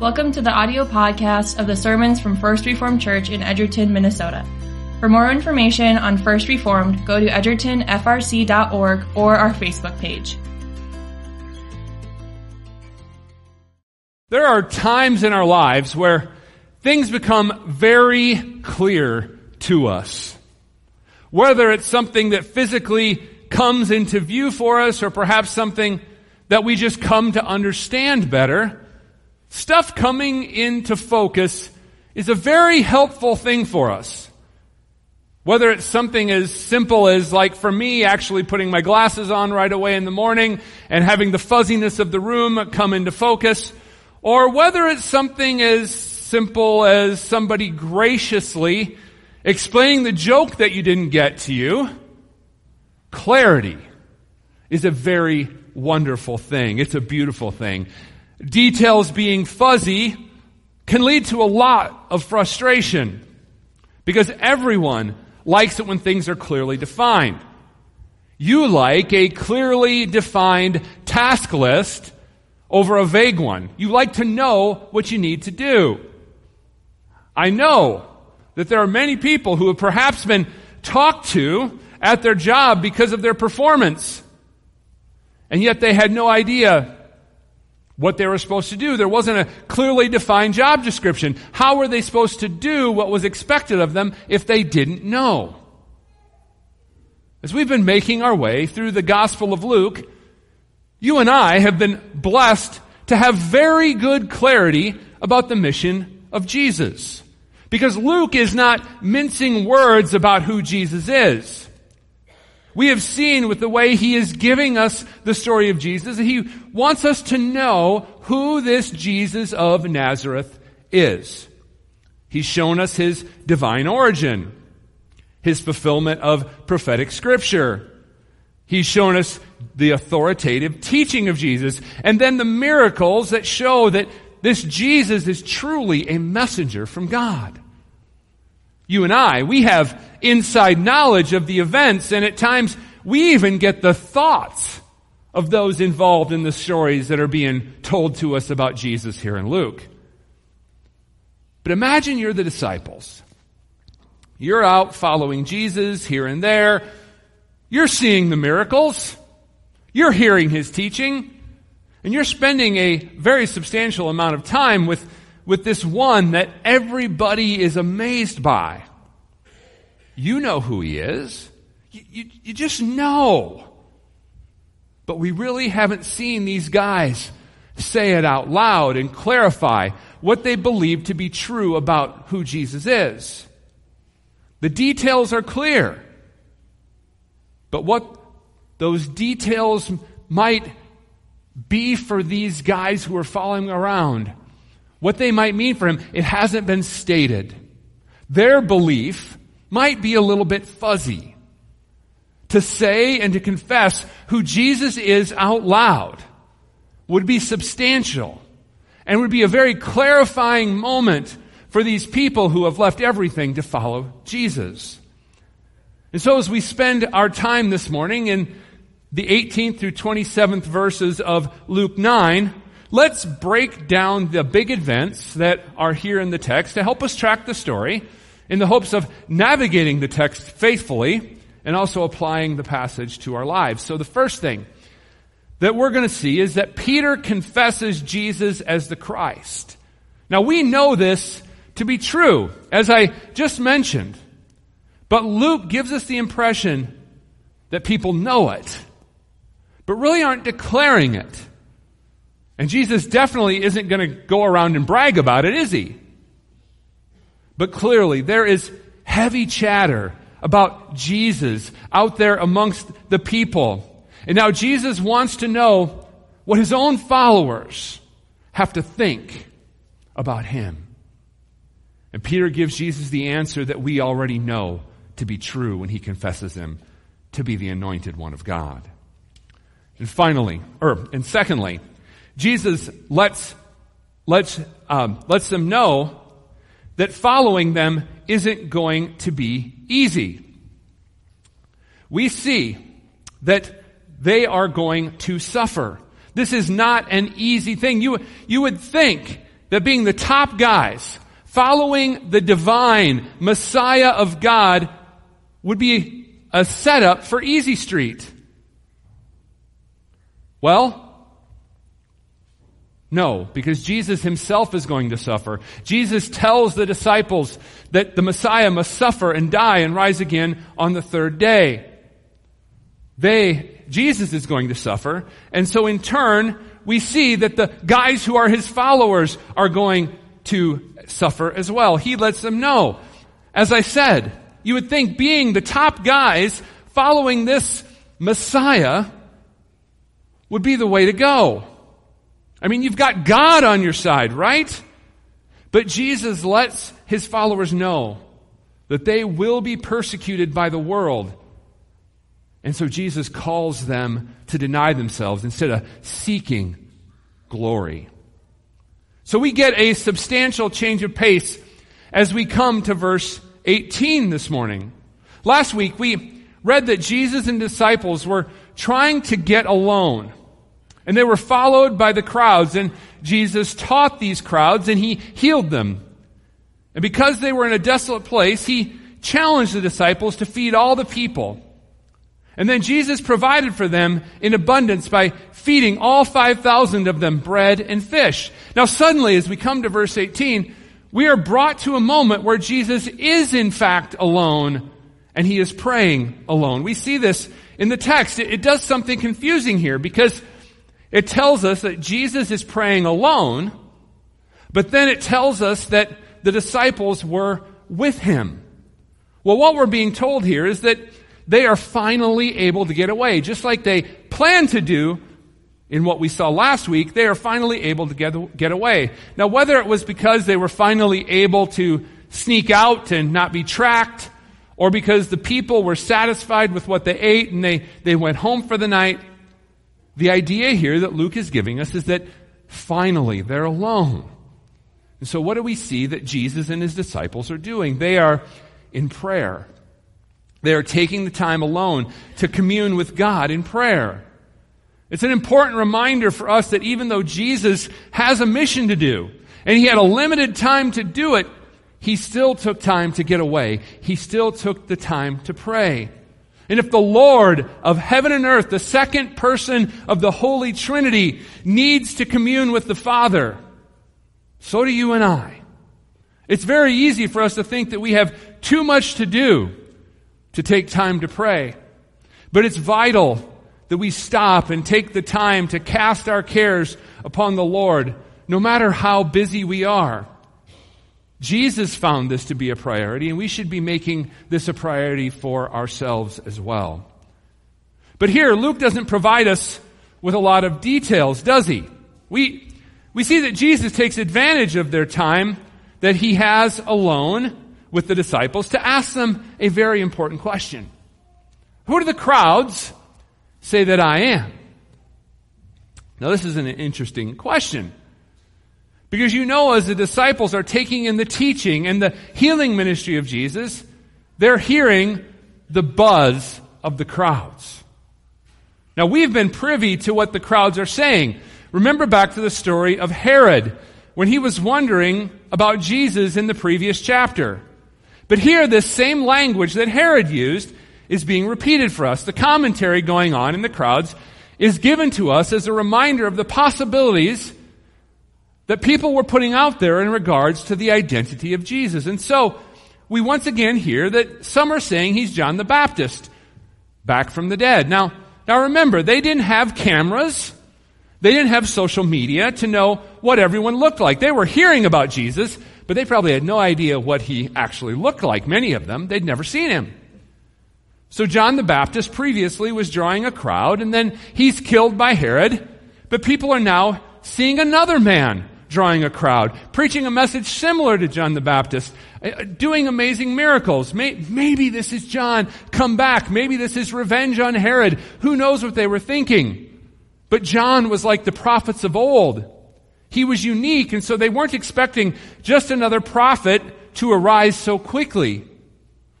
Welcome to the audio podcast of the sermons from First Reformed Church in Edgerton, Minnesota. For more information on First Reformed, go to edgertonfrc.org or our Facebook page. There are times in our lives where things become very clear to us. Whether it's something that physically comes into view for us or perhaps something that we just come to understand better, Stuff coming into focus is a very helpful thing for us. Whether it's something as simple as, like for me, actually putting my glasses on right away in the morning and having the fuzziness of the room come into focus, or whether it's something as simple as somebody graciously explaining the joke that you didn't get to you, clarity is a very wonderful thing. It's a beautiful thing details being fuzzy can lead to a lot of frustration because everyone likes it when things are clearly defined. You like a clearly defined task list over a vague one. You like to know what you need to do. I know that there are many people who have perhaps been talked to at their job because of their performance. And yet they had no idea what they were supposed to do. There wasn't a clearly defined job description. How were they supposed to do what was expected of them if they didn't know? As we've been making our way through the Gospel of Luke, you and I have been blessed to have very good clarity about the mission of Jesus. Because Luke is not mincing words about who Jesus is. We have seen with the way he is giving us the story of Jesus he wants us to know who this Jesus of Nazareth is. He's shown us his divine origin, his fulfillment of prophetic scripture. He's shown us the authoritative teaching of Jesus, and then the miracles that show that this Jesus is truly a messenger from God. You and I, we have inside knowledge of the events, and at times we even get the thoughts of those involved in the stories that are being told to us about Jesus here in Luke. But imagine you're the disciples. You're out following Jesus here and there. You're seeing the miracles. You're hearing his teaching. And you're spending a very substantial amount of time with with this one that everybody is amazed by. You know who he is. You, you, you, just know. But we really haven't seen these guys say it out loud and clarify what they believe to be true about who Jesus is. The details are clear. But what those details might be for these guys who are following around what they might mean for him, it hasn't been stated. Their belief might be a little bit fuzzy. To say and to confess who Jesus is out loud would be substantial and would be a very clarifying moment for these people who have left everything to follow Jesus. And so as we spend our time this morning in the 18th through 27th verses of Luke 9, let's break down the big events that are here in the text to help us track the story in the hopes of navigating the text faithfully and also applying the passage to our lives. So the first thing that we're going to see is that Peter confesses Jesus as the Christ. Now we know this to be true, as I just mentioned. But Luke gives us the impression that people know it, but really aren't declaring it. And Jesus definitely isn't going to go around and brag about it, is he? But clearly, there is heavy chatter about Jesus out there amongst the people. And now Jesus wants to know what his own followers have to think about him. And Peter gives Jesus the answer that we already know to be true when he confesses him to be the anointed one of God. And finally, or, and secondly, Jesus lets, lets, um, lets them know that following them isn't going to be easy. We see that they are going to suffer. This is not an easy thing. You, you would think that being the top guys, following the divine Messiah of God would be a setup for Easy Street. Well, no, because Jesus himself is going to suffer. Jesus tells the disciples that the Messiah must suffer and die and rise again on the third day. They, Jesus is going to suffer. And so in turn, we see that the guys who are his followers are going to suffer as well. He lets them know. As I said, you would think being the top guys following this Messiah would be the way to go. I mean, you've got God on your side, right? But Jesus lets his followers know that they will be persecuted by the world. And so Jesus calls them to deny themselves instead of seeking glory. So we get a substantial change of pace as we come to verse 18 this morning. Last week we read that Jesus and disciples were trying to get alone. And they were followed by the crowds, and Jesus taught these crowds and he healed them. And because they were in a desolate place, he challenged the disciples to feed all the people. And then Jesus provided for them in abundance by feeding all 5,000 of them bread and fish. Now suddenly, as we come to verse 18, we are brought to a moment where Jesus is in fact alone and he is praying alone. We see this in the text. It, does something confusing here because it tells us that Jesus is praying alone, but then it tells us that the disciples were with him. Well, what we're being told here is that they are finally able to get away, just like they planned to do in what we saw last week, they are finally able to get, get away. Now, whether it was because they were finally able to sneak out and not be tracked, or because the people were satisfied with what they ate and they, they went home for the night, the idea here that Luke is giving us is that finally they're alone. And so what do we see that Jesus and his disciples are doing? They are in prayer. They are taking the time alone to commune with God in prayer. It's an important reminder for us that even though Jesus has a mission to do, and he had a limited time to do it, he still took time to get away. He still took the time to pray. And if the Lord of heaven and earth, the second person of the Holy Trinity, needs to commune with the Father, so do you and I. It's very easy for us to think that we have too much to do to take time to pray. But it's vital that we stop and take the time to cast our cares upon the Lord, no matter how busy we are. Jesus found this to be a priority, and we should be making this a priority for ourselves as well. But here, Luke doesn't provide us with a lot of details, does he? We, we see that Jesus takes advantage of their time that he has alone with the disciples to ask them a very important question. Who do the crowds say that I am? Now, this is an interesting question. Because you know, as the disciples are taking in the teaching and the healing ministry of Jesus, they're hearing the buzz of the crowds. Now, we've been privy to what the crowds are saying. Remember back to the story of Herod when he was wondering about Jesus in the previous chapter. But here, this same language that Herod used is being repeated for us. The commentary going on in the crowds is given to us as a reminder of the possibilities that people were putting out there in regards to the identity of Jesus. And so, we once again hear that some are saying he's John the Baptist, back from the dead. Now, now remember, they didn't have cameras. They didn't have social media to know what everyone looked like. They were hearing about Jesus, but they probably had no idea what he actually looked like. Many of them, they'd never seen him. So John the Baptist previously was drawing a crowd, and then he's killed by Herod, but people are now seeing another man drawing a crowd, preaching a message similar to John the Baptist, uh, doing amazing miracles. Maybe this is John, come back. Maybe this is revenge on Herod. Who knows what they were thinking? But John was like the prophets of old. He was unique, and so they weren't expecting just another prophet to arise so quickly.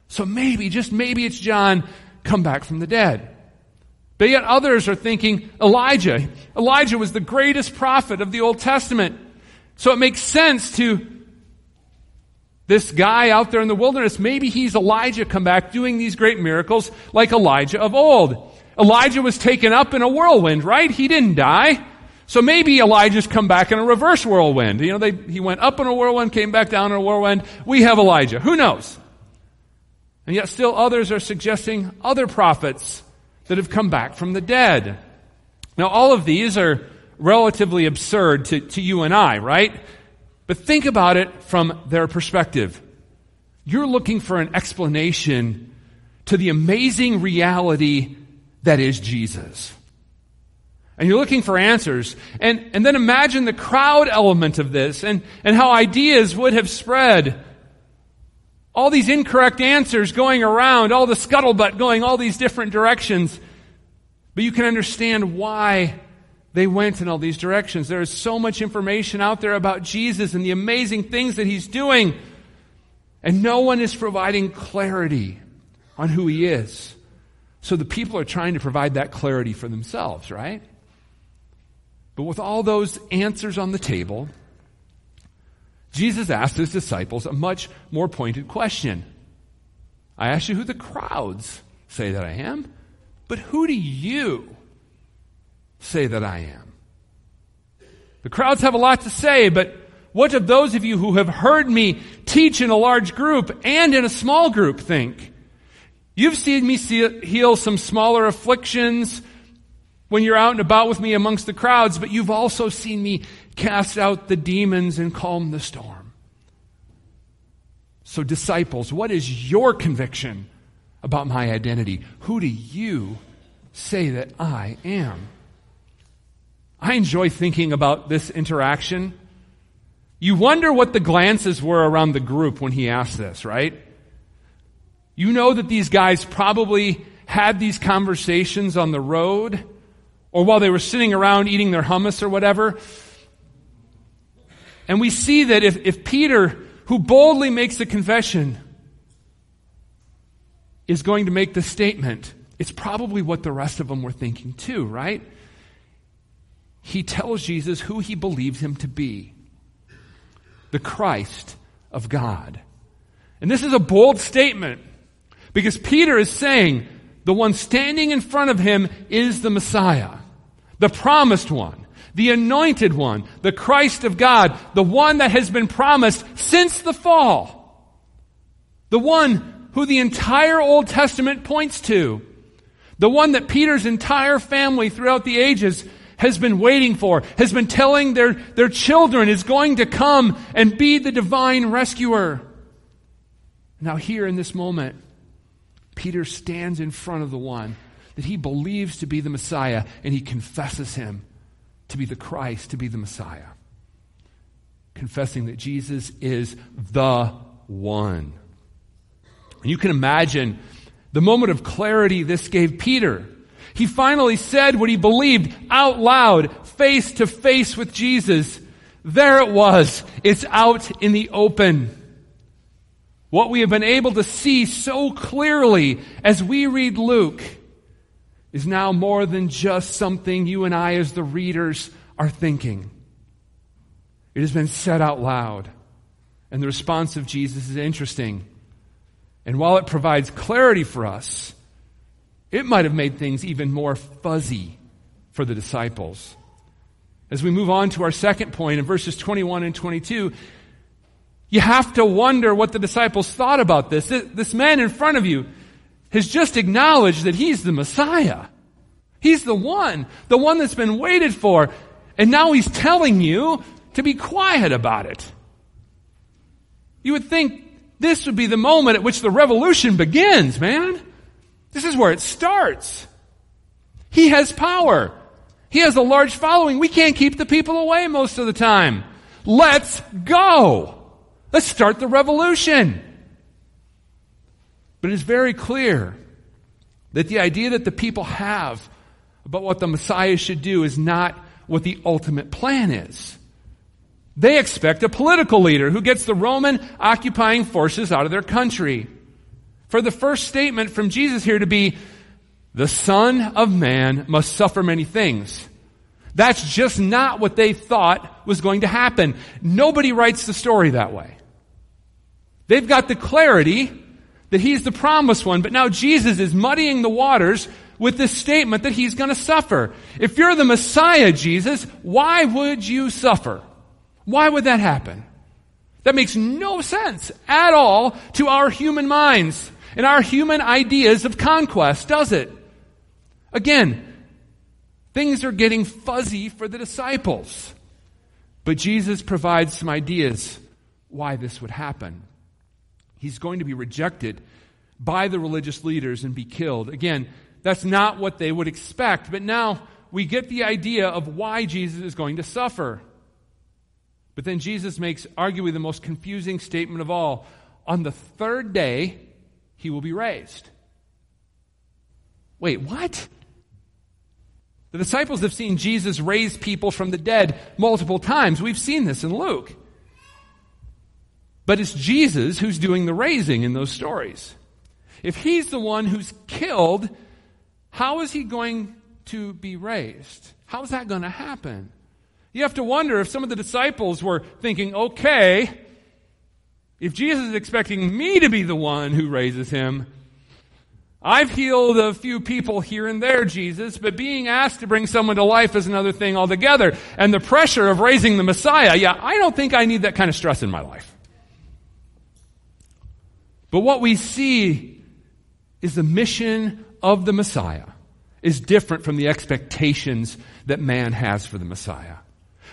So maybe, just maybe it's John come back from the dead. But yet others are thinking Elijah. Elijah was the greatest prophet of the Old Testament. So it makes sense to this guy out there in the wilderness, maybe he's Elijah come back doing these great miracles like Elijah of old. Elijah was taken up in a whirlwind, right? He didn't die. So maybe Elijah's come back in a reverse whirlwind. You know, they, he went up in a whirlwind, came back down in a whirlwind. We have Elijah. Who knows? And yet still others are suggesting other prophets that have come back from the dead. Now all of these are relatively absurd to, to you and I, right? But think about it from their perspective. You're looking for an explanation to the amazing reality that is Jesus. And you're looking for answers. And, and then imagine the crowd element of this and, and how ideas would have spread. All these incorrect answers going around, all the scuttlebutt going all these different directions. But you can understand why they went in all these directions. There is so much information out there about Jesus and the amazing things that he's doing. And no one is providing clarity on who he is. So the people are trying to provide that clarity for themselves, right? But with all those answers on the table, Jesus asked his disciples a much more pointed question. I ask you who the crowds say that I am, but who do you say that I am? The crowds have a lot to say, but what of those of you who have heard me teach in a large group and in a small group think? You've seen me heal some smaller afflictions, when you're out and about with me amongst the crowds, but you've also seen me cast out the demons and calm the storm. So, disciples, what is your conviction about my identity? Who do you say that I am? I enjoy thinking about this interaction. You wonder what the glances were around the group when he asked this, right? You know that these guys probably had these conversations on the road or while they were sitting around eating their hummus or whatever. And we see that if, if Peter, who boldly makes the confession, is going to make the statement, it's probably what the rest of them were thinking too, right? He tells Jesus who he believes him to be the Christ of God. And this is a bold statement because Peter is saying, the one standing in front of him is the Messiah, the promised one, the anointed one, the Christ of God, the one that has been promised since the fall, the one who the entire Old Testament points to, the one that Peter's entire family throughout the ages has been waiting for, has been telling their, their children is going to come and be the divine rescuer. Now, here in this moment, Peter stands in front of the one that he believes to be the Messiah and he confesses him to be the Christ, to be the Messiah. Confessing that Jesus is the one. And you can imagine the moment of clarity this gave Peter. He finally said what he believed out loud, face to face with Jesus. There it was. It's out in the open. What we have been able to see so clearly as we read Luke is now more than just something you and I, as the readers, are thinking. It has been said out loud. And the response of Jesus is interesting. And while it provides clarity for us, it might have made things even more fuzzy for the disciples. As we move on to our second point in verses 21 and 22, you have to wonder what the disciples thought about this. This man in front of you has just acknowledged that he's the Messiah. He's the one, the one that's been waited for. And now he's telling you to be quiet about it. You would think this would be the moment at which the revolution begins, man. This is where it starts. He has power. He has a large following. We can't keep the people away most of the time. Let's go. Let's start the revolution. But it's very clear that the idea that the people have about what the Messiah should do is not what the ultimate plan is. They expect a political leader who gets the Roman occupying forces out of their country. For the first statement from Jesus here to be, the Son of Man must suffer many things. That's just not what they thought was going to happen. Nobody writes the story that way. They've got the clarity that he's the promised one, but now Jesus is muddying the waters with this statement that he's going to suffer. If you're the Messiah, Jesus, why would you suffer? Why would that happen? That makes no sense at all to our human minds and our human ideas of conquest, does it? Again, Things are getting fuzzy for the disciples. But Jesus provides some ideas why this would happen. He's going to be rejected by the religious leaders and be killed. Again, that's not what they would expect, but now we get the idea of why Jesus is going to suffer. But then Jesus makes arguably the most confusing statement of all. On the third day, he will be raised. Wait, what? The disciples have seen Jesus raise people from the dead multiple times. We've seen this in Luke. But it's Jesus who's doing the raising in those stories. If he's the one who's killed, how is he going to be raised? How is that going to happen? You have to wonder if some of the disciples were thinking, okay, if Jesus is expecting me to be the one who raises him, I've healed a few people here and there, Jesus, but being asked to bring someone to life is another thing altogether. And the pressure of raising the Messiah, yeah, I don't think I need that kind of stress in my life. But what we see is the mission of the Messiah is different from the expectations that man has for the Messiah.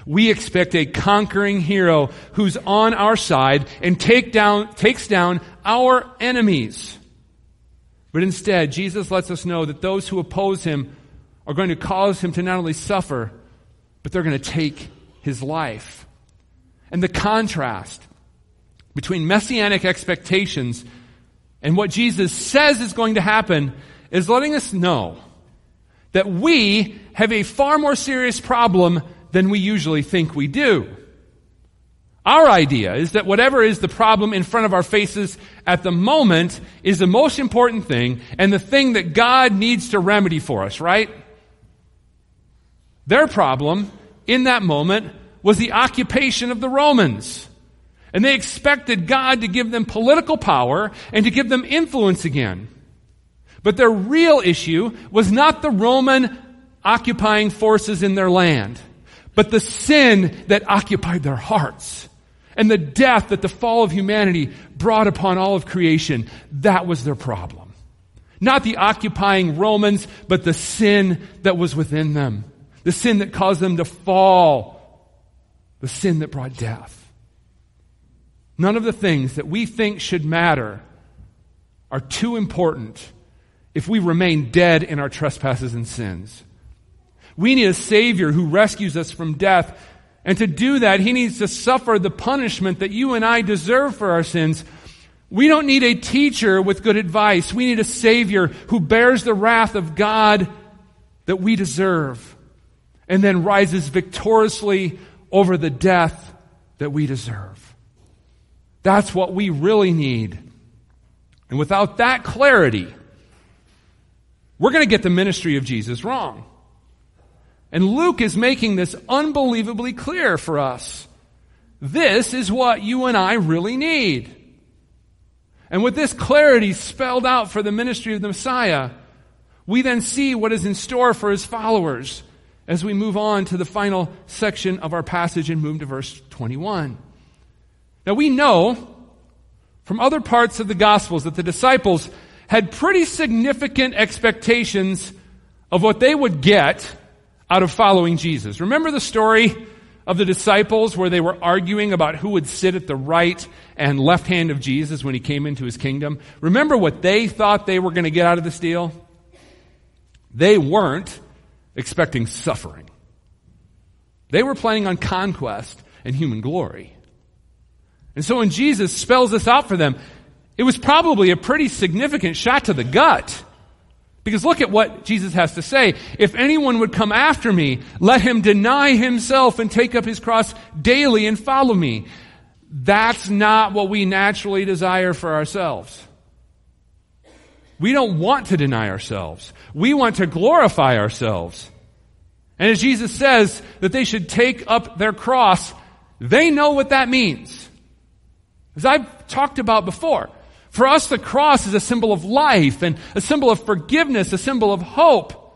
We expect a conquering hero who's on our side and take down, takes down our enemies. But instead, Jesus lets us know that those who oppose him are going to cause him to not only suffer, but they're going to take his life. And the contrast between messianic expectations and what Jesus says is going to happen is letting us know that we have a far more serious problem than we usually think we do. Our idea is that whatever is the problem in front of our faces at the moment is the most important thing and the thing that God needs to remedy for us, right? Their problem in that moment was the occupation of the Romans. And they expected God to give them political power and to give them influence again. But their real issue was not the Roman occupying forces in their land, but the sin that occupied their hearts and the death that the fall of humanity brought upon all of creation, that was their problem. Not the occupying Romans, but the sin that was within them. The sin that caused them to fall. The sin that brought death. None of the things that we think should matter are too important if we remain dead in our trespasses and sins. We need a Savior who rescues us from death and to do that, he needs to suffer the punishment that you and I deserve for our sins. We don't need a teacher with good advice. We need a Savior who bears the wrath of God that we deserve and then rises victoriously over the death that we deserve. That's what we really need. And without that clarity, we're going to get the ministry of Jesus wrong. And Luke is making this unbelievably clear for us. This is what you and I really need. And with this clarity spelled out for the ministry of the Messiah, we then see what is in store for his followers as we move on to the final section of our passage and move to verse 21. Now we know from other parts of the Gospels that the disciples had pretty significant expectations of what they would get out of following Jesus. Remember the story of the disciples where they were arguing about who would sit at the right and left hand of Jesus when he came into his kingdom? Remember what they thought they were going to get out of this deal? They weren't expecting suffering. They were planning on conquest and human glory. And so when Jesus spells this out for them, it was probably a pretty significant shot to the gut. Because look at what Jesus has to say. If anyone would come after me, let him deny himself and take up his cross daily and follow me. That's not what we naturally desire for ourselves. We don't want to deny ourselves. We want to glorify ourselves. And as Jesus says that they should take up their cross, they know what that means. As I've talked about before, for us the cross is a symbol of life and a symbol of forgiveness, a symbol of hope.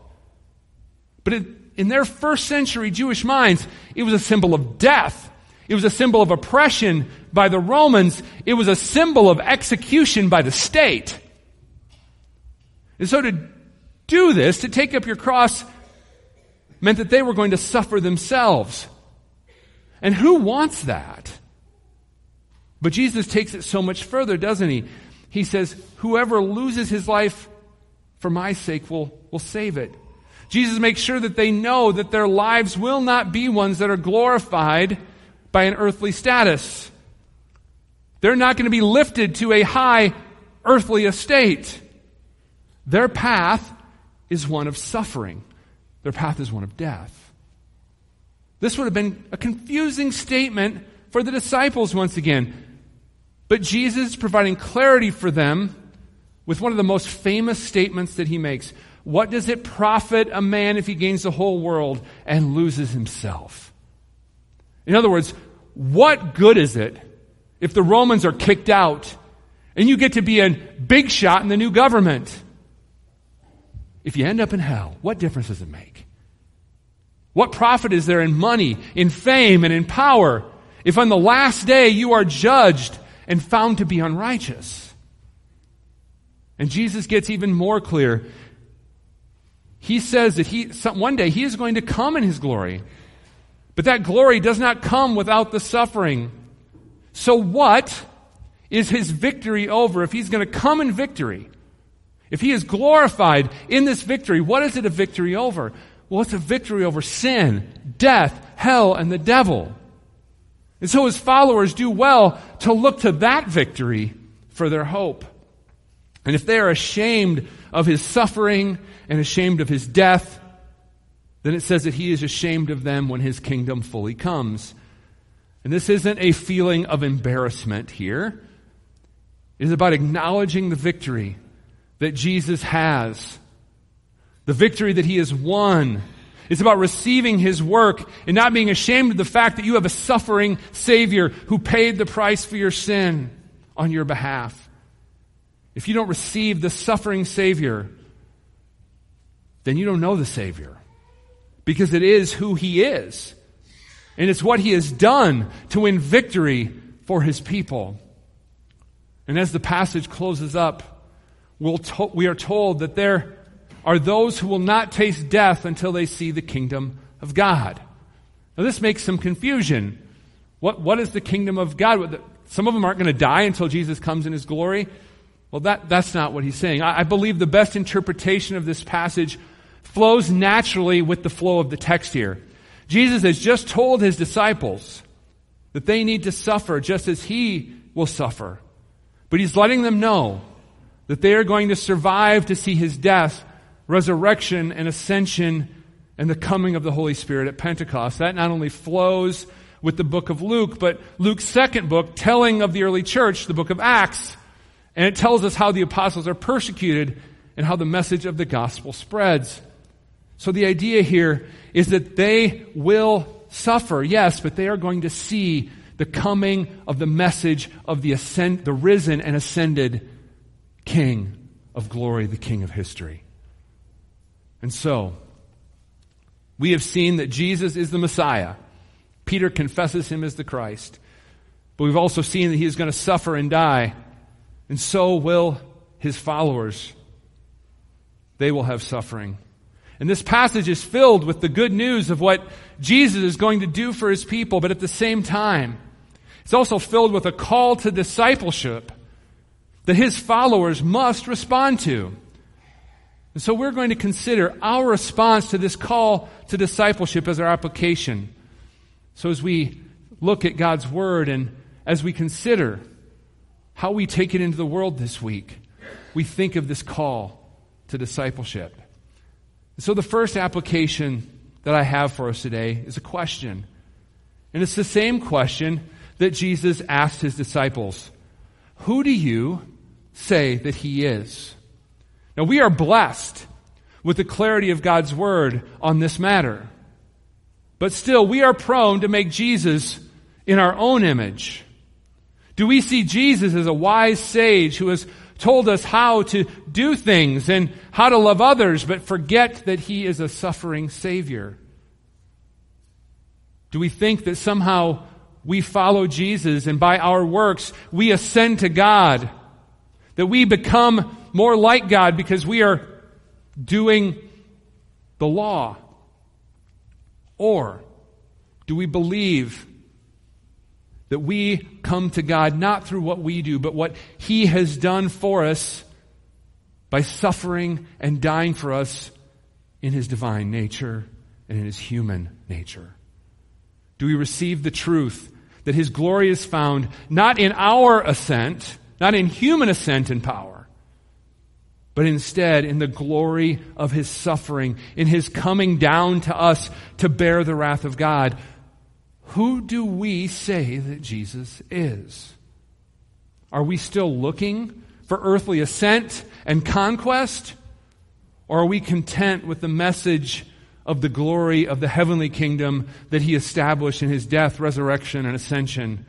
But it, in their first century Jewish minds, it was a symbol of death. It was a symbol of oppression by the Romans. It was a symbol of execution by the state. And so to do this, to take up your cross, meant that they were going to suffer themselves. And who wants that? But Jesus takes it so much further, doesn't he? He says, Whoever loses his life for my sake will, will save it. Jesus makes sure that they know that their lives will not be ones that are glorified by an earthly status. They're not going to be lifted to a high earthly estate. Their path is one of suffering. Their path is one of death. This would have been a confusing statement for the disciples once again. But Jesus is providing clarity for them with one of the most famous statements that he makes. What does it profit a man if he gains the whole world and loses himself? In other words, what good is it if the Romans are kicked out and you get to be a big shot in the new government? If you end up in hell, what difference does it make? What profit is there in money, in fame, and in power if on the last day you are judged and found to be unrighteous? And Jesus gets even more clear. He says that he, one day he is going to come in his glory. But that glory does not come without the suffering. So what is his victory over if he's going to come in victory? If he is glorified in this victory, what is it a victory over? Well, it's a victory over sin, death, hell, and the devil. And so his followers do well to look to that victory for their hope. And if they are ashamed of his suffering and ashamed of his death, then it says that he is ashamed of them when his kingdom fully comes. And this isn't a feeling of embarrassment here. It is about acknowledging the victory that Jesus has, the victory that he has won. It's about receiving his work and not being ashamed of the fact that you have a suffering Savior who paid the price for your sin on your behalf. If you don't receive the suffering Savior, then you don't know the Savior because it is who he is. And it's what he has done to win victory for his people. And as the passage closes up, we'll to- we are told that there are those who will not taste death until they see the kingdom of God. Now, this makes some confusion. What, what is the kingdom of God? Some of them aren't going to die until Jesus comes in his glory. Well, that, that's not what he's saying. I, I believe the best interpretation of this passage flows naturally with the flow of the text here. Jesus has just told his disciples that they need to suffer just as he will suffer. But he's letting them know that they are going to survive to see his death, resurrection, and ascension and the coming of the Holy Spirit at Pentecost. That not only flows with the book of Luke, but Luke's second book, telling of the early church, the book of Acts, and it tells us how the apostles are persecuted and how the message of the gospel spreads. So the idea here is that they will suffer, yes, but they are going to see the coming of the message of the ascend, the risen and ascended King of glory, the King of history. And so, we have seen that Jesus is the Messiah. Peter confesses him as the Christ. But we've also seen that he is going to suffer and die. And so will his followers. They will have suffering. And this passage is filled with the good news of what Jesus is going to do for his people, but at the same time, it's also filled with a call to discipleship that his followers must respond to. And so we're going to consider our response to this call to discipleship as our application. So as we look at God's Word and as we consider how we take it into the world this week, we think of this call to discipleship. And so the first application that I have for us today is a question. And it's the same question that Jesus asked his disciples. Who do you say that he is? Now we are blessed with the clarity of God's word on this matter. But still, we are prone to make Jesus in our own image. Do we see Jesus as a wise sage who has told us how to do things and how to love others, but forget that he is a suffering Savior? Do we think that somehow we follow Jesus and by our works we ascend to God? That we become more like God because we are doing the law? Or do we believe that we come to God not through what we do, but what He has done for us by suffering and dying for us in His divine nature and in His human nature? Do we receive the truth that His glory is found not in our ascent, not in human ascent and power, but instead in the glory of his suffering, in his coming down to us to bear the wrath of God. Who do we say that Jesus is? Are we still looking for earthly ascent and conquest? Or are we content with the message of the glory of the heavenly kingdom that he established in his death, resurrection, and ascension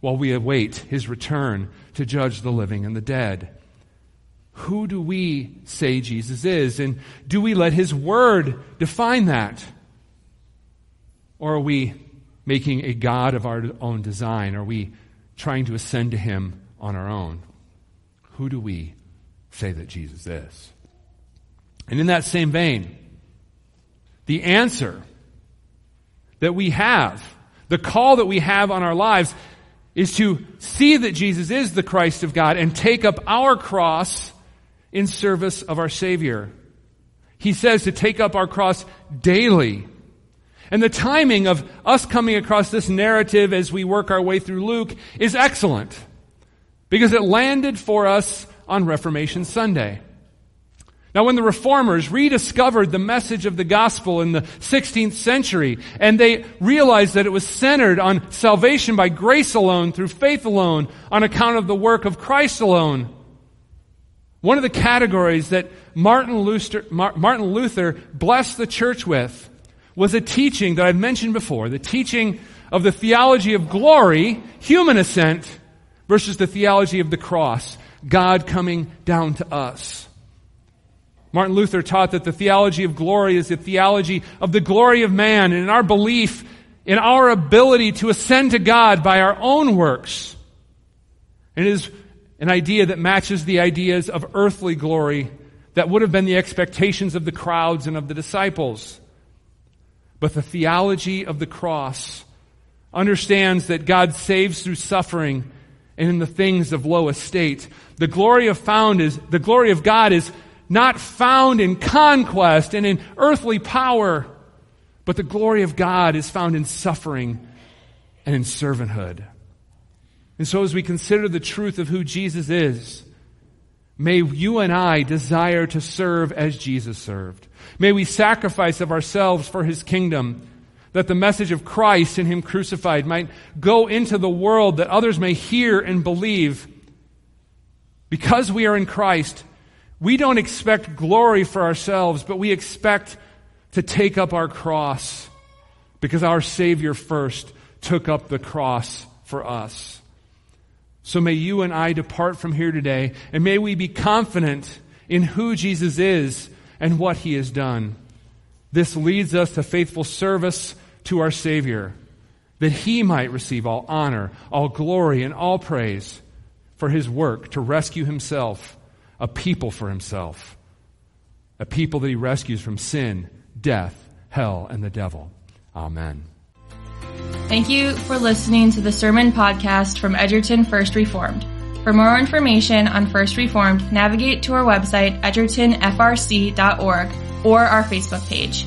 while we await his return to judge the living and the dead? Who do we say Jesus is? And do we let His Word define that? Or are we making a God of our own design? Are we trying to ascend to Him on our own? Who do we say that Jesus is? And in that same vein, the answer that we have, the call that we have on our lives, is to see that Jesus is the Christ of God and take up our cross in service of our Savior. He says to take up our cross daily. And the timing of us coming across this narrative as we work our way through Luke is excellent because it landed for us on Reformation Sunday. Now, when the reformers rediscovered the message of the gospel in the 16th century, and they realized that it was centered on salvation by grace alone, through faith alone, on account of the work of Christ alone, one of the categories that Martin Luther, Martin Luther blessed the church with was a teaching that I've mentioned before, the teaching of the theology of glory, human ascent, versus the theology of the cross, God coming down to us. Martin Luther taught that the theology of glory is the theology of the glory of man and in our belief in our ability to ascend to God by our own works. And it is an idea that matches the ideas of earthly glory that would have been the expectations of the crowds and of the disciples. But the theology of the cross understands that God saves through suffering and in the things of low estate. The glory of found is, the glory of God is not found in conquest and in earthly power, but the glory of God is found in suffering and in servanthood. And so, as we consider the truth of who Jesus is, may you and I desire to serve as Jesus served. May we sacrifice of ourselves for his kingdom, that the message of Christ and him crucified might go into the world, that others may hear and believe. Because we are in Christ, we don't expect glory for ourselves, but we expect to take up our cross because our Savior first took up the cross for us. So may you and I depart from here today, and may we be confident in who Jesus is and what he has done. This leads us to faithful service to our Savior, that he might receive all honor, all glory, and all praise for his work to rescue himself, a people for himself, a people that he rescues from sin, death, hell, and the devil. Amen. Thank you for listening to the sermon podcast from Edgerton First Reformed. For more information on First Reformed, navigate to our website, edgertonfrc.org, or our Facebook page.